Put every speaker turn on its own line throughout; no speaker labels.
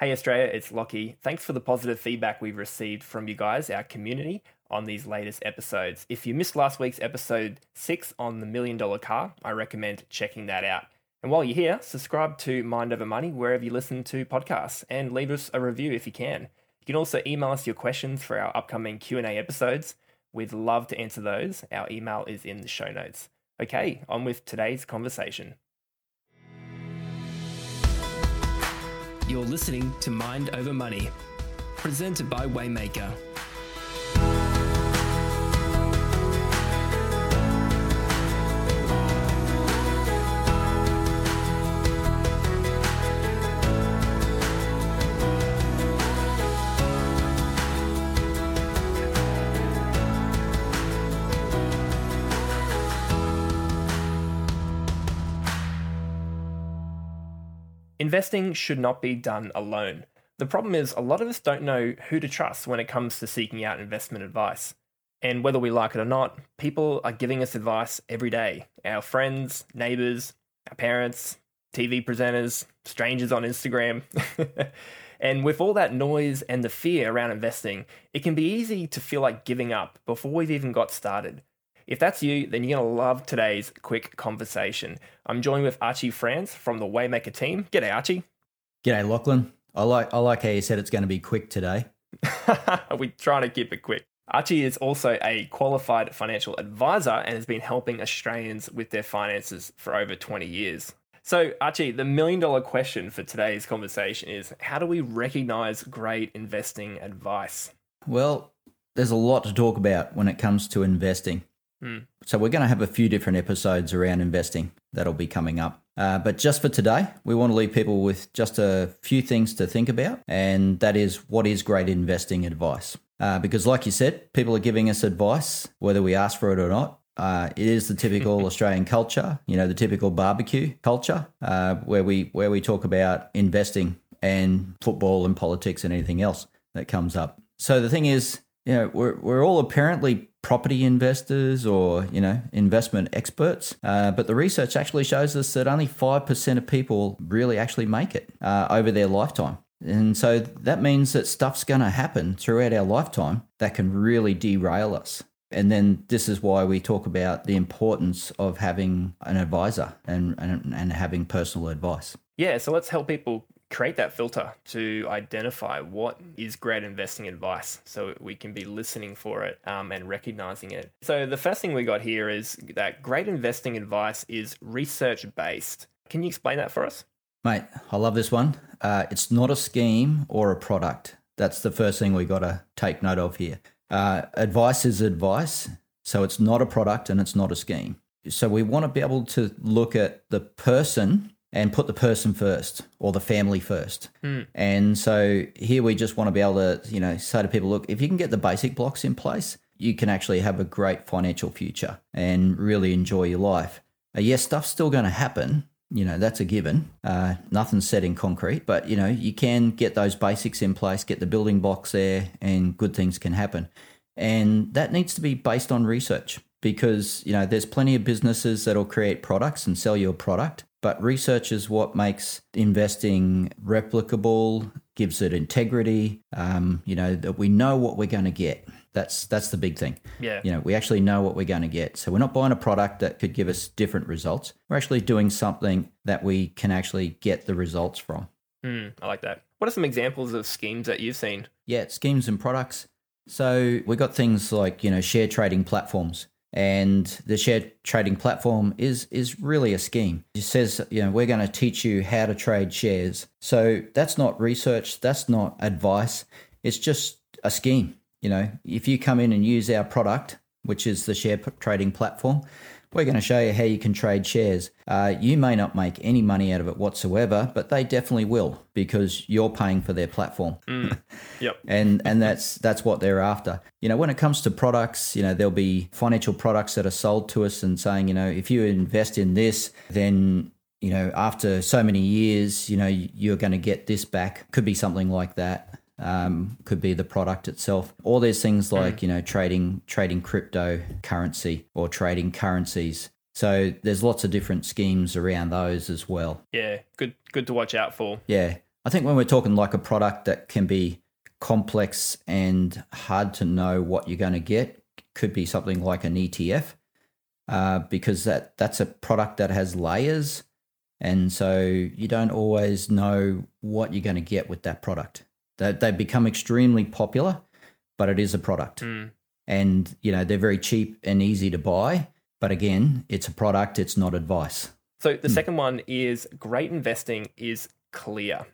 Hey Australia, it's Lachy. Thanks for the positive feedback we've received from you guys, our community, on these latest episodes. If you missed last week's episode 6 on the million dollar car, I recommend checking that out. And while you're here, subscribe to Mind Over Money wherever you listen to podcasts and leave us a review if you can. You can also email us your questions for our upcoming Q&A episodes. We'd love to answer those. Our email is in the show notes. Okay, on with today's conversation.
You're listening to Mind Over Money, presented by Waymaker.
Investing should not be done alone. The problem is, a lot of us don't know who to trust when it comes to seeking out investment advice. And whether we like it or not, people are giving us advice every day. Our friends, neighbors, our parents, TV presenters, strangers on Instagram. and with all that noise and the fear around investing, it can be easy to feel like giving up before we've even got started. If that's you, then you're going to love today's quick conversation. I'm joined with Archie Franz from the Waymaker team. G'day, Archie.
G'day, Lachlan. I like I like how you said it's going to be quick today.
We're trying to keep it quick. Archie is also a qualified financial advisor and has been helping Australians with their finances for over 20 years. So, Archie, the million dollar question for today's conversation is how do we recognize great investing advice?
Well, there's a lot to talk about when it comes to investing.
Hmm.
So we're going to have a few different episodes around investing that'll be coming up. Uh, but just for today, we want to leave people with just a few things to think about, and that is what is great investing advice. Uh, because, like you said, people are giving us advice whether we ask for it or not. Uh, it is the typical Australian culture, you know, the typical barbecue culture, uh, where we where we talk about investing and football and politics and anything else that comes up. So the thing is, you know, we're we're all apparently property investors or you know investment experts. Uh, but the research actually shows us that only 5% of people really actually make it uh, over their lifetime. And so that means that stuff's going to happen throughout our lifetime that can really derail us. And then this is why we talk about the importance of having an advisor and, and, and having personal advice.
Yeah so let's help people create that filter to identify what is great investing advice so we can be listening for it um, and recognizing it. So, the first thing we got here is that great investing advice is research based. Can you explain that for us?
Mate, I love this one. Uh, it's not a scheme or a product. That's the first thing we got to take note of here. Uh, advice is advice. So, it's not a product and it's not a scheme. So, we want to be able to look at the person and put the person first or the family first.
Mm.
And so here we just want to be able to, you know, say to people, look, if you can get the basic blocks in place, you can actually have a great financial future and really enjoy your life. Uh, yes, stuff's still going to happen. You know, that's a given. Uh, nothing's set in concrete, but, you know, you can get those basics in place, get the building blocks there, and good things can happen. And that needs to be based on research because, you know, there's plenty of businesses that'll create products and sell you a product but research is what makes investing replicable, gives it integrity. Um, you know that we know what we're going to get. That's that's the big thing.
Yeah.
You know, we actually know what we're going to get. So we're not buying a product that could give us different results. We're actually doing something that we can actually get the results from.
Mm, I like that. What are some examples of schemes that you've seen?
Yeah, schemes and products. So we got things like you know share trading platforms and the share trading platform is is really a scheme. It says, you know, we're going to teach you how to trade shares. So that's not research, that's not advice. It's just a scheme. You know, if you come in and use our product, which is the share trading platform, we're going to show you how you can trade shares. Uh, you may not make any money out of it whatsoever, but they definitely will because you're paying for their platform.
Mm. Yep.
and and that's that's what they're after. You know, when it comes to products, you know, there'll be financial products that are sold to us and saying, you know, if you invest in this, then you know, after so many years, you know, you're going to get this back. Could be something like that um, could be the product itself. All these things like mm. you know trading trading cryptocurrency or trading currencies. So there's lots of different schemes around those as well.
Yeah, good good to watch out for.
Yeah. I think when we're talking like a product that can be complex and hard to know what you're going to get, could be something like an ETF, uh, because that that's a product that has layers, and so you don't always know what you're going to get with that product. They they become extremely popular, but it is a product,
Mm.
and you know they're very cheap and easy to buy. But again, it's a product; it's not advice.
So the second one is great investing is clear.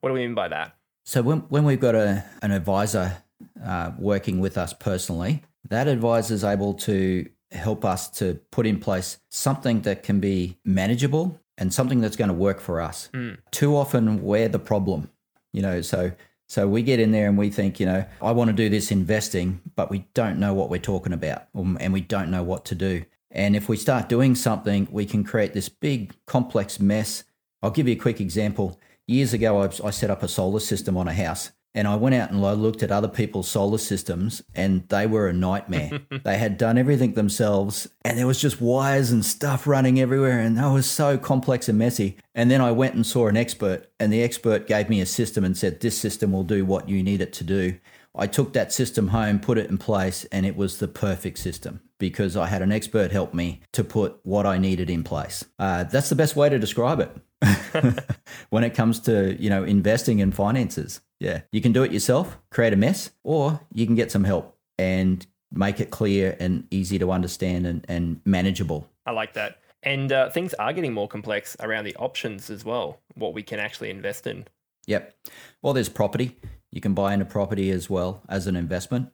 What do we mean by that?
So when when we've got a an advisor uh, working with us personally, that advisor is able to help us to put in place something that can be manageable and something that's going to work for us.
Mm.
Too often we're the problem, you know. So so we get in there and we think, you know, I want to do this investing, but we don't know what we're talking about, um, and we don't know what to do. And if we start doing something, we can create this big complex mess. I'll give you a quick example years ago, I, I set up a solar system on a house. And I went out and I looked at other people's solar systems, and they were a nightmare. they had done everything themselves, and there was just wires and stuff running everywhere, and that was so complex and messy. And then I went and saw an expert, and the expert gave me a system and said, This system will do what you need it to do. I took that system home, put it in place, and it was the perfect system because I had an expert help me to put what I needed in place. Uh, that's the best way to describe it. when it comes to you know investing in finances yeah you can do it yourself create a mess or you can get some help and make it clear and easy to understand and, and manageable.
I like that. And uh, things are getting more complex around the options as well, what we can actually invest in.
yep. Well there's property. You can buy into property as well as an investment.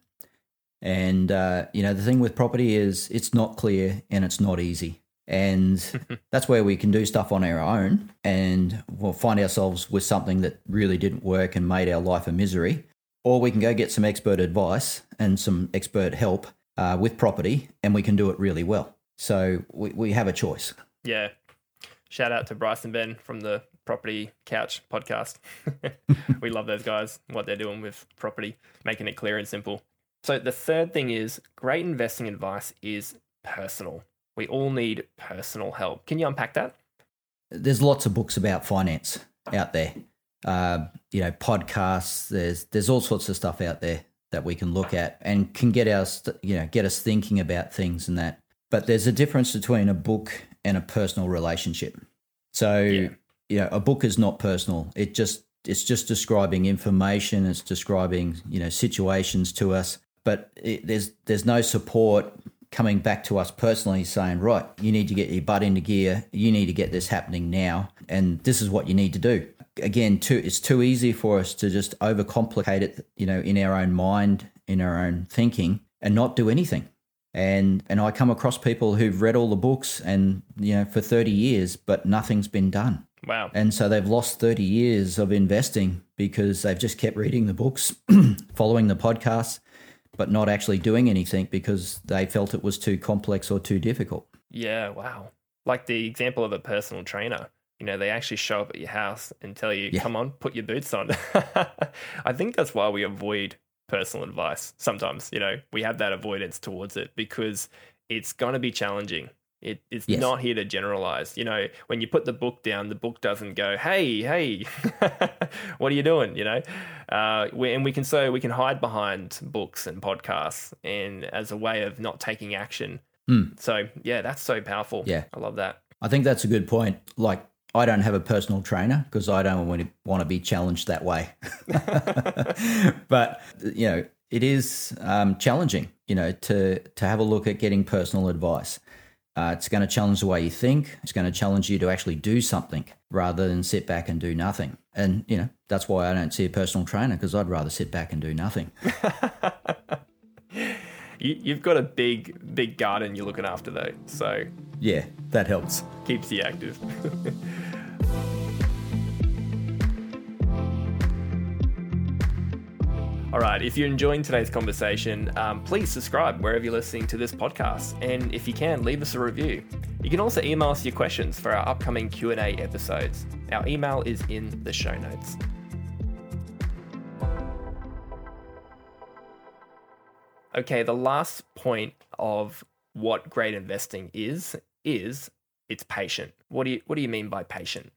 And uh, you know the thing with property is it's not clear and it's not easy and that's where we can do stuff on our own and we'll find ourselves with something that really didn't work and made our life a misery or we can go get some expert advice and some expert help uh, with property and we can do it really well so we, we have a choice
Yeah. Shout out to Bryce and Ben from the Property Couch podcast. we love those guys, what they're doing with property, making it clear and simple. So, the third thing is great investing advice is personal. We all need personal help. Can you unpack that?
there's lots of books about finance out there. Uh, you know, podcasts. There's there's all sorts of stuff out there that we can look at and can get us you know get us thinking about things and that. But there's a difference between a book and a personal relationship. So
Yeah.
you know, a book is not personal. It just it's just describing information. It's describing you know situations to us. But it, there's there's no support coming back to us personally saying, right, you need to get your butt into gear. You need to get this happening now, and this is what you need to do. Again, too, it's too easy for us to just overcomplicate it, you know, in our own mind, in our own thinking, and not do anything. And and I come across people who've read all the books and you know for 30 years, but nothing's been done.
Wow.
And so they've lost 30 years of investing because they've just kept reading the books, following the podcasts, but not actually doing anything because they felt it was too complex or too difficult.
Yeah, wow. Like the example of a personal trainer. You know, they actually show up at your house and tell you,
Yeah.
come on, put your boots on. I think that's why we avoid personal advice sometimes. You know, we have that avoidance towards it because it's going to be challenging. It, it's
Yes.
not here to generalize. You know, when you put the book down, the book doesn't go, "Hey, hey, what are you doing?" You know, uh, we, and we can so we can hide behind books and podcasts, and as a way of not taking action.
Mm.
So yeah, that's so powerful.
Yeah.
I love that.
I think that's a good point. Like, I don't have a personal trainer because I don't want to, want to be challenged that way. but, you know, it is um, challenging, you know, to, to have a look at getting personal advice. Uh, it's going to challenge the way you think. It's going to challenge you to actually do something rather than sit back and do nothing. And, you know, that's why I don't see a personal trainer because I'd rather sit back and do nothing.
You, you've got a big, big garden you're looking after though, so
Yeah, that helps.
keeps you active. All right, if you're enjoying today's conversation, um, please subscribe wherever you're listening to this podcast, and if you can, leave us a review. You can also email us your questions for our upcoming Q&A episodes. Our email is in the show notes. Okay, the last point of what great investing is is it's patient. What do you what do you mean by patient?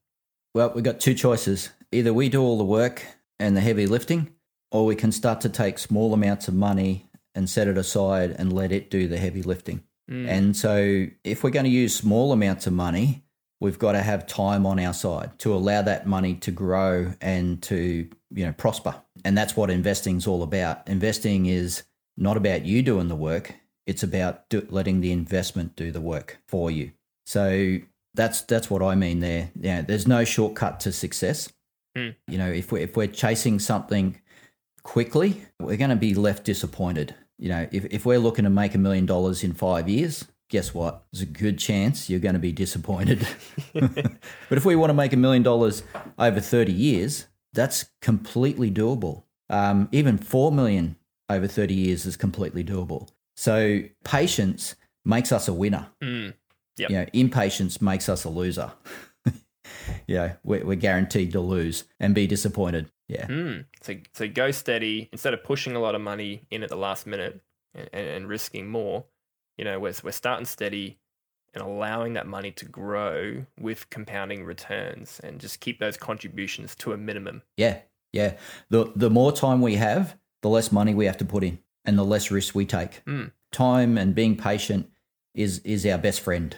Well, we've got two choices. either we do all the work and the heavy lifting, or we can start to take small amounts of money and set it aside and let it do the heavy lifting.
Mm.
And so, if we're going to use small amounts of money, we've got to have time on our side to allow that money to grow and to you know prosper. And that's what investing is all about. Investing is not about you doing the work; it's about do, letting the investment do the work for you. So that's that's what I mean there. Yeah, there's no shortcut to success.
Mm.
You know, if we if we're chasing something quickly, we're going to be left disappointed. You know, if, if we're looking to make a million dollars in five years, guess what? There's a good chance you're going to be disappointed. but if we want to make a million dollars over 30 years, that's completely doable. Um, even 4 million over 30 years is completely doable. So patience makes us a winner.
Mm. Yep.
You know, impatience makes us a loser. yeah, we're, we're guaranteed to lose and be disappointed. Yeah.
Mm. So, so go steady instead of pushing a lot of money in at the last minute and, and, and risking more. You know, we're, we're starting steady and allowing that money to grow with compounding returns and just keep those contributions to a minimum.
Yeah. Yeah. The the more time we have, the less money we have to put in and the less risk we take.
Mm.
Time and being patient is is our best friend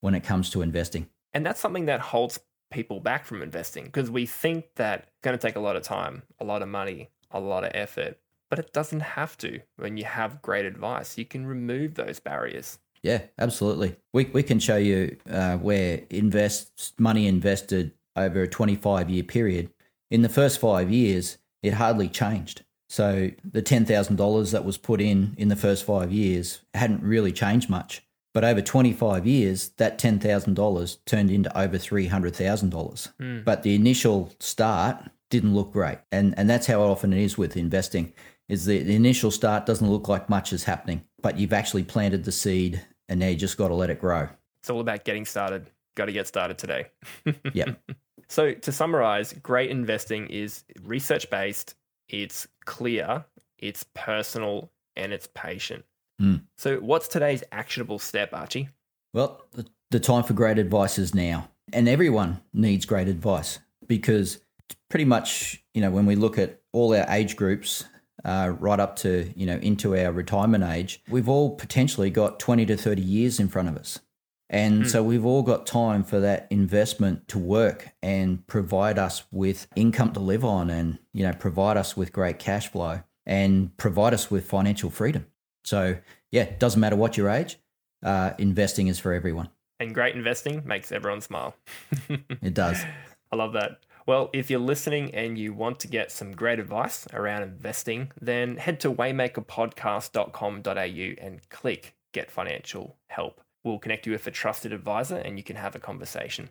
when it comes to investing.
And that's something that holds people back from investing because we think that it's going to take a lot of time, a lot of money, a lot of effort, but it doesn't have to. When you have great advice, you can remove those barriers.
Yeah, absolutely. We we can show you uh, where invest money invested over a 25 year period. In the first five years, it hardly changed. So the $10,000 that was put in in the first five years hadn't really changed much. But over 25 years, that $10,000 turned into over $300,000.
Mm.
But the initial start didn't look great. And, and that's how often it is with investing is the, the initial start doesn't look like much is happening, but you've actually planted the seed and now you just got to let it grow.
It's all about getting started. Got to get started today.
Yep.
So, to summarize, great investing is research based, it's clear, it's personal, and it's patient.
Mm.
So, what's today's actionable step, Archie?
Well, the, the time for great advice is now. And everyone needs great advice because pretty much, you know, when we look at all our age groups, uh, right up to, you know, into our retirement age, we've all potentially got 20 to 30 years in front of us. And
Hmm.
so we've all got time for that investment to work and provide us with income to live on and, you know, provide us with great cash flow and provide us with financial freedom. So, yeah, it doesn't matter what your age, uh, investing is for everyone.
And great investing makes everyone smile.
It does.
I love that. Well, if you're listening and you want to get some great advice around investing, then head to waymakerpodcast.com.au and click Get Financial Help. We'll connect you with a trusted advisor and you can have a conversation.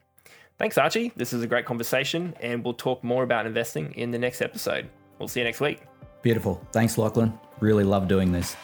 Thanks, Archie. This is a great conversation, and we'll talk more about investing in the next episode. We'll see you next week.
Beautiful. Thanks, Lachlan. Really love doing this.